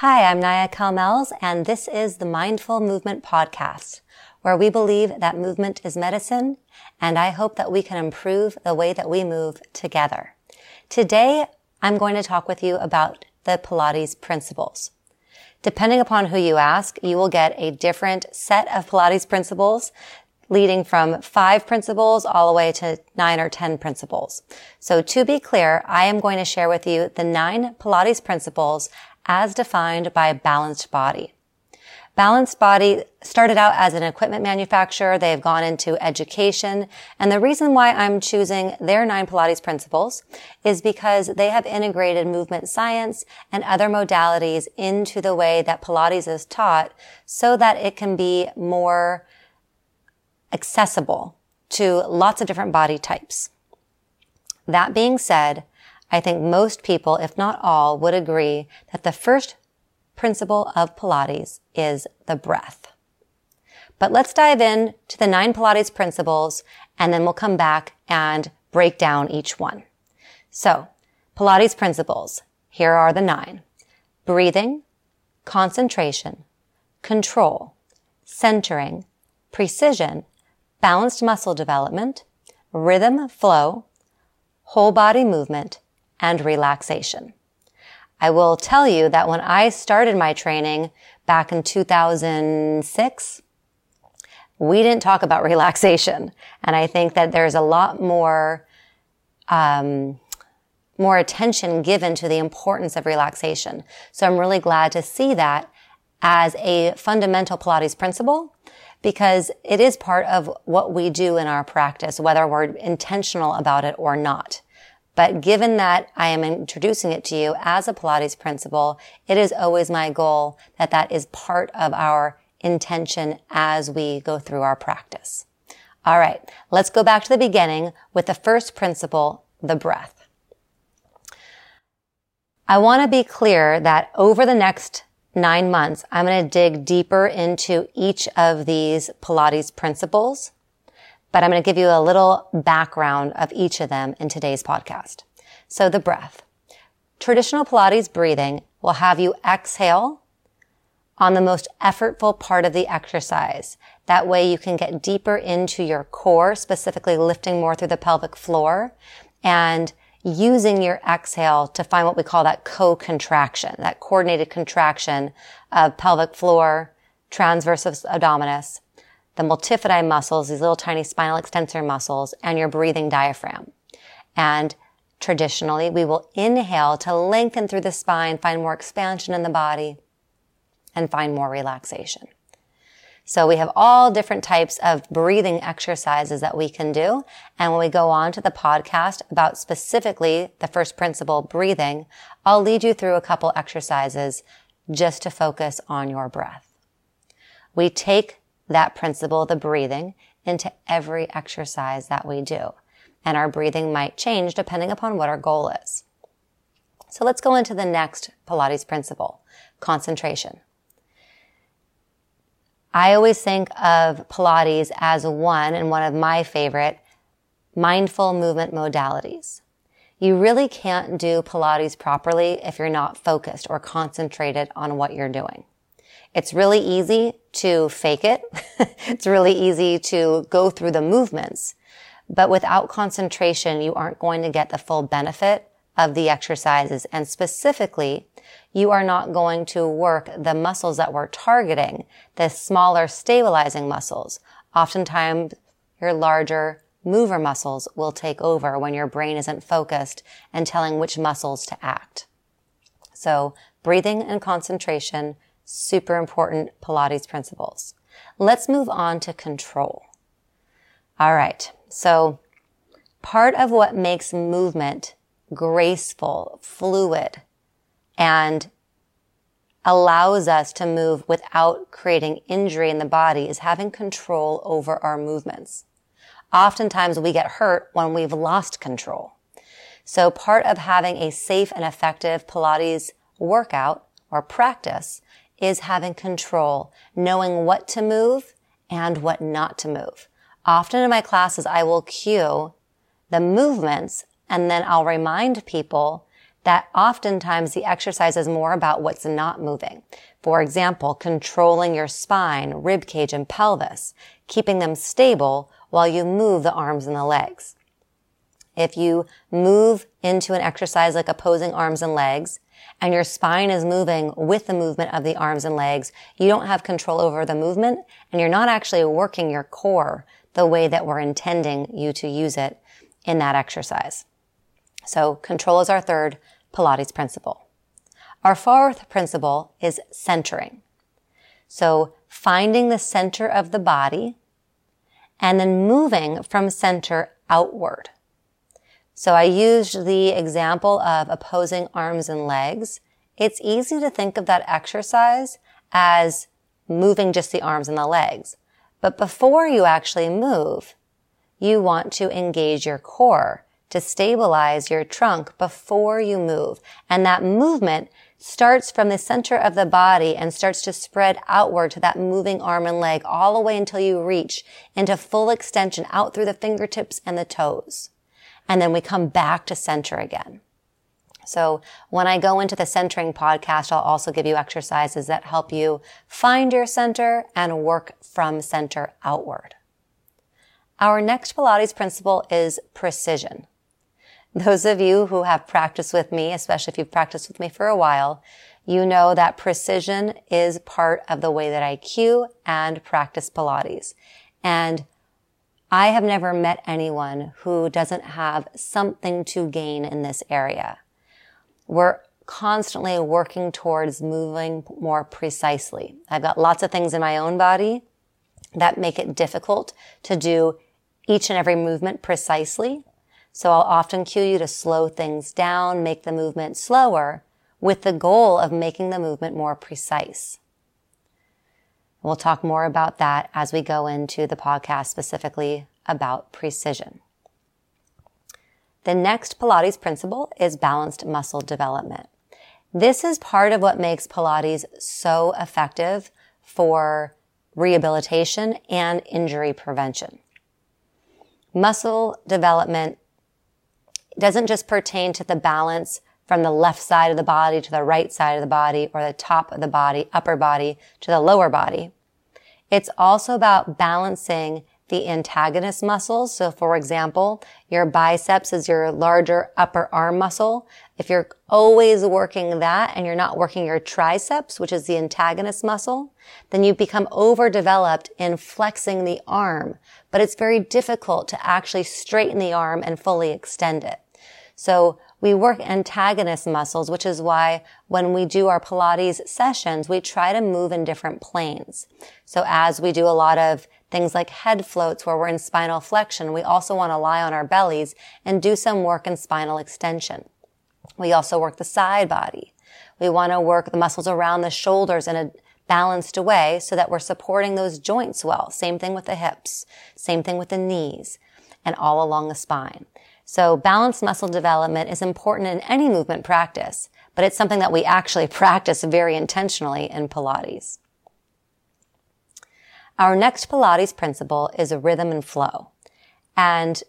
Hi, I'm Naya Kalmels, and this is the Mindful Movement Podcast, where we believe that movement is medicine, and I hope that we can improve the way that we move together. Today, I'm going to talk with you about the Pilates principles. Depending upon who you ask, you will get a different set of Pilates principles leading from five principles all the way to nine or 10 principles. So to be clear, I am going to share with you the nine Pilates principles as defined by Balanced Body. Balanced Body started out as an equipment manufacturer. They've gone into education. And the reason why I'm choosing their nine Pilates principles is because they have integrated movement science and other modalities into the way that Pilates is taught so that it can be more accessible to lots of different body types. That being said, I think most people, if not all, would agree that the first principle of Pilates is the breath. But let's dive in to the nine Pilates principles and then we'll come back and break down each one. So, Pilates principles. Here are the nine. Breathing, concentration, control, centering, precision, balanced muscle development, rhythm flow, whole body movement, and relaxation. I will tell you that when I started my training back in 2006, we didn't talk about relaxation. And I think that there's a lot more, um, more attention given to the importance of relaxation. So I'm really glad to see that as a fundamental Pilates principle because it is part of what we do in our practice, whether we're intentional about it or not. But given that I am introducing it to you as a Pilates principle, it is always my goal that that is part of our intention as we go through our practice. All right. Let's go back to the beginning with the first principle, the breath. I want to be clear that over the next nine months, I'm going to dig deeper into each of these Pilates principles but I'm going to give you a little background of each of them in today's podcast. So the breath. Traditional Pilates breathing will have you exhale on the most effortful part of the exercise. That way you can get deeper into your core, specifically lifting more through the pelvic floor and using your exhale to find what we call that co-contraction, that coordinated contraction of pelvic floor, transversus abdominis, the multifidi muscles, these little tiny spinal extensor muscles, and your breathing diaphragm. And traditionally, we will inhale to lengthen through the spine, find more expansion in the body, and find more relaxation. So we have all different types of breathing exercises that we can do. And when we go on to the podcast about specifically the first principle, breathing, I'll lead you through a couple exercises just to focus on your breath. We take that principle, the breathing, into every exercise that we do. And our breathing might change depending upon what our goal is. So let's go into the next Pilates principle, concentration. I always think of Pilates as one and one of my favorite mindful movement modalities. You really can't do Pilates properly if you're not focused or concentrated on what you're doing. It's really easy to fake it. it's really easy to go through the movements. But without concentration, you aren't going to get the full benefit of the exercises. And specifically, you are not going to work the muscles that we're targeting, the smaller stabilizing muscles. Oftentimes, your larger mover muscles will take over when your brain isn't focused and telling which muscles to act. So breathing and concentration super important Pilates principles. Let's move on to control. All right. So part of what makes movement graceful, fluid, and allows us to move without creating injury in the body is having control over our movements. Oftentimes we get hurt when we've lost control. So part of having a safe and effective Pilates workout or practice is having control, knowing what to move and what not to move. Often in my classes, I will cue the movements and then I'll remind people that oftentimes the exercise is more about what's not moving. For example, controlling your spine, rib cage, and pelvis, keeping them stable while you move the arms and the legs. If you move into an exercise like opposing arms and legs, and your spine is moving with the movement of the arms and legs, you don't have control over the movement and you're not actually working your core the way that we're intending you to use it in that exercise. So control is our third Pilates principle. Our fourth principle is centering. So finding the center of the body and then moving from center outward. So I used the example of opposing arms and legs. It's easy to think of that exercise as moving just the arms and the legs. But before you actually move, you want to engage your core to stabilize your trunk before you move. And that movement starts from the center of the body and starts to spread outward to that moving arm and leg all the way until you reach into full extension out through the fingertips and the toes and then we come back to center again. So when I go into the centering podcast, I'll also give you exercises that help you find your center and work from center outward. Our next Pilates principle is precision. Those of you who have practiced with me, especially if you've practiced with me for a while, you know that precision is part of the way that I cue and practice Pilates. And I have never met anyone who doesn't have something to gain in this area. We're constantly working towards moving more precisely. I've got lots of things in my own body that make it difficult to do each and every movement precisely. So I'll often cue you to slow things down, make the movement slower with the goal of making the movement more precise. We'll talk more about that as we go into the podcast specifically about precision. The next Pilates principle is balanced muscle development. This is part of what makes Pilates so effective for rehabilitation and injury prevention. Muscle development doesn't just pertain to the balance from the left side of the body to the right side of the body or the top of the body, upper body to the lower body. It's also about balancing the antagonist muscles. So for example, your biceps is your larger upper arm muscle. If you're always working that and you're not working your triceps, which is the antagonist muscle, then you become overdeveloped in flexing the arm. But it's very difficult to actually straighten the arm and fully extend it. So we work antagonist muscles, which is why when we do our Pilates sessions, we try to move in different planes. So as we do a lot of things like head floats where we're in spinal flexion, we also want to lie on our bellies and do some work in spinal extension. We also work the side body. We want to work the muscles around the shoulders in a balanced way so that we're supporting those joints well. Same thing with the hips. Same thing with the knees and all along the spine. So balanced muscle development is important in any movement practice, but it's something that we actually practice very intentionally in Pilates. Our next Pilates principle is a rhythm and flow. And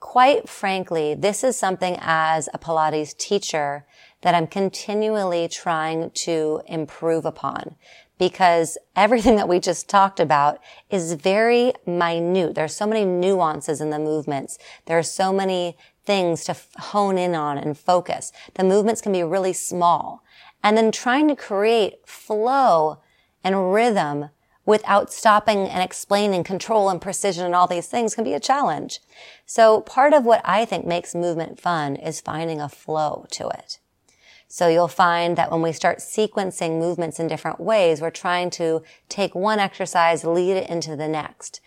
quite frankly, this is something as a Pilates teacher that I'm continually trying to improve upon because everything that we just talked about is very minute. There's so many nuances in the movements. There are so many things to hone in on and focus. The movements can be really small. And then trying to create flow and rhythm without stopping and explaining control and precision and all these things can be a challenge. So part of what I think makes movement fun is finding a flow to it. So you'll find that when we start sequencing movements in different ways, we're trying to take one exercise, lead it into the next.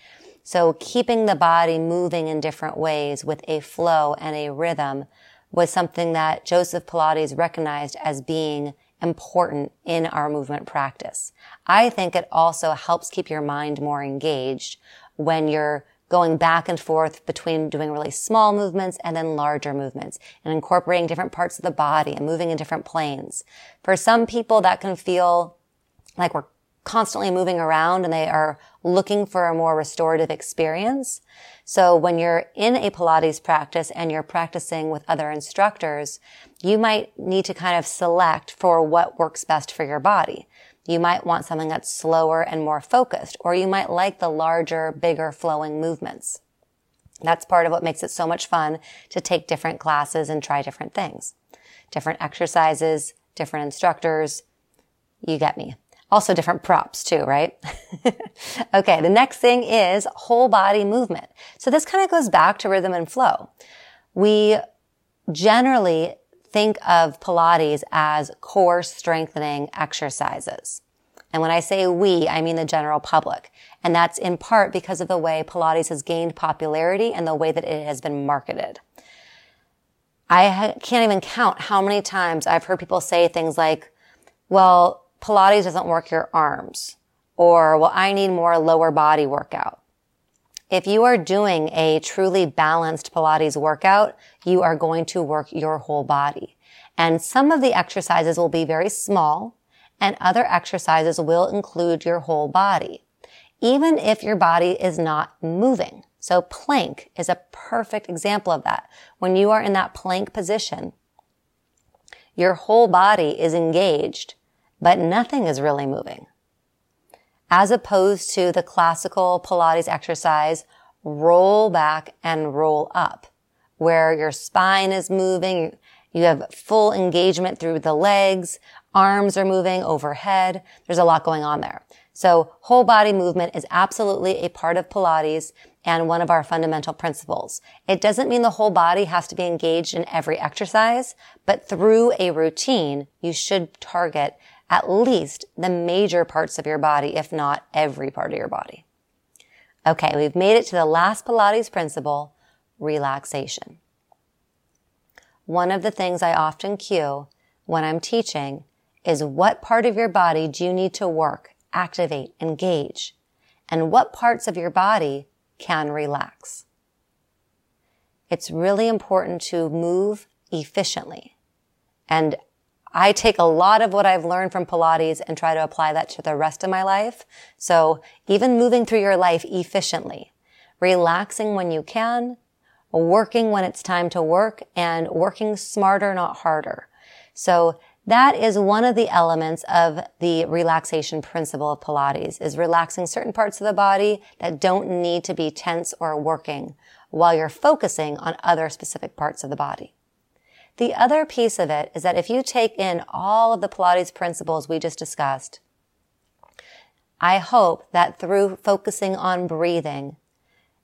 So keeping the body moving in different ways with a flow and a rhythm was something that Joseph Pilates recognized as being important in our movement practice. I think it also helps keep your mind more engaged when you're going back and forth between doing really small movements and then larger movements and incorporating different parts of the body and moving in different planes. For some people, that can feel like we're constantly moving around and they are looking for a more restorative experience. So when you're in a Pilates practice and you're practicing with other instructors, you might need to kind of select for what works best for your body. You might want something that's slower and more focused, or you might like the larger, bigger flowing movements. That's part of what makes it so much fun to take different classes and try different things. Different exercises, different instructors. You get me. Also different props too, right? okay. The next thing is whole body movement. So this kind of goes back to rhythm and flow. We generally think of Pilates as core strengthening exercises. And when I say we, I mean the general public. And that's in part because of the way Pilates has gained popularity and the way that it has been marketed. I can't even count how many times I've heard people say things like, well, Pilates doesn't work your arms or, well, I need more lower body workout. If you are doing a truly balanced Pilates workout, you are going to work your whole body. And some of the exercises will be very small and other exercises will include your whole body, even if your body is not moving. So plank is a perfect example of that. When you are in that plank position, your whole body is engaged but nothing is really moving. As opposed to the classical Pilates exercise, roll back and roll up, where your spine is moving, you have full engagement through the legs, arms are moving overhead. There's a lot going on there. So whole body movement is absolutely a part of Pilates and one of our fundamental principles. It doesn't mean the whole body has to be engaged in every exercise, but through a routine, you should target at least the major parts of your body, if not every part of your body. Okay, we've made it to the last Pilates principle, relaxation. One of the things I often cue when I'm teaching is what part of your body do you need to work, activate, engage, and what parts of your body can relax. It's really important to move efficiently. And I take a lot of what I've learned from Pilates and try to apply that to the rest of my life. So even moving through your life efficiently, relaxing when you can, working when it's time to work and working smarter, not harder. So that is one of the elements of the relaxation principle of Pilates is relaxing certain parts of the body that don't need to be tense or working while you're focusing on other specific parts of the body. The other piece of it is that if you take in all of the Pilates principles we just discussed, I hope that through focusing on breathing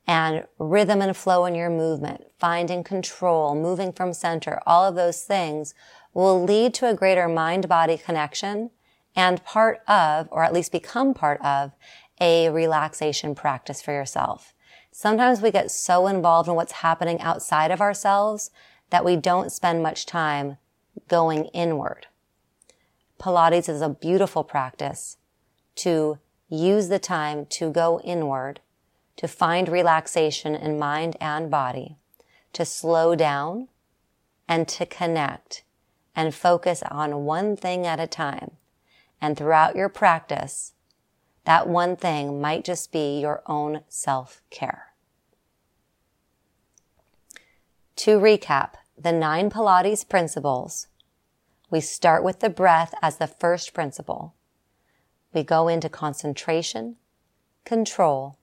and rhythm and flow in your movement, finding control, moving from center, all of those things will lead to a greater mind-body connection and part of, or at least become part of, a relaxation practice for yourself. Sometimes we get so involved in what's happening outside of ourselves that we don't spend much time going inward. Pilates is a beautiful practice to use the time to go inward, to find relaxation in mind and body, to slow down and to connect and focus on one thing at a time. And throughout your practice, that one thing might just be your own self-care. To recap the nine Pilates principles, we start with the breath as the first principle. We go into concentration, control,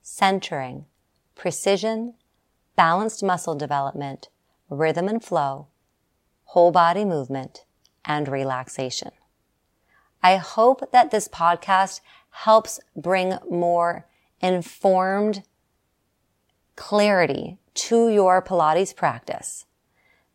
centering, precision, balanced muscle development, rhythm and flow, whole body movement, and relaxation. I hope that this podcast helps bring more informed clarity to your Pilates practice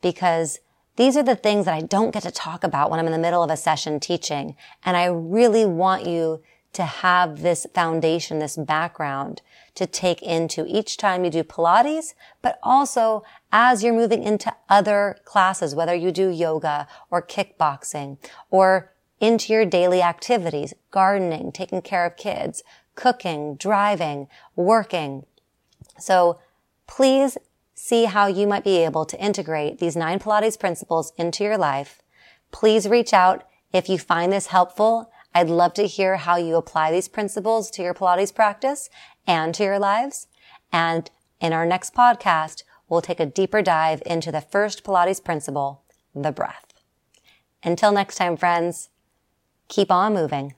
because these are the things that I don't get to talk about when I'm in the middle of a session teaching. And I really want you to have this foundation, this background to take into each time you do Pilates, but also as you're moving into other classes, whether you do yoga or kickboxing or into your daily activities, gardening, taking care of kids, cooking, driving, working. So please see how you might be able to integrate these nine Pilates principles into your life. Please reach out if you find this helpful. I'd love to hear how you apply these principles to your Pilates practice and to your lives. And in our next podcast, we'll take a deeper dive into the first Pilates principle, the breath. Until next time, friends, keep on moving.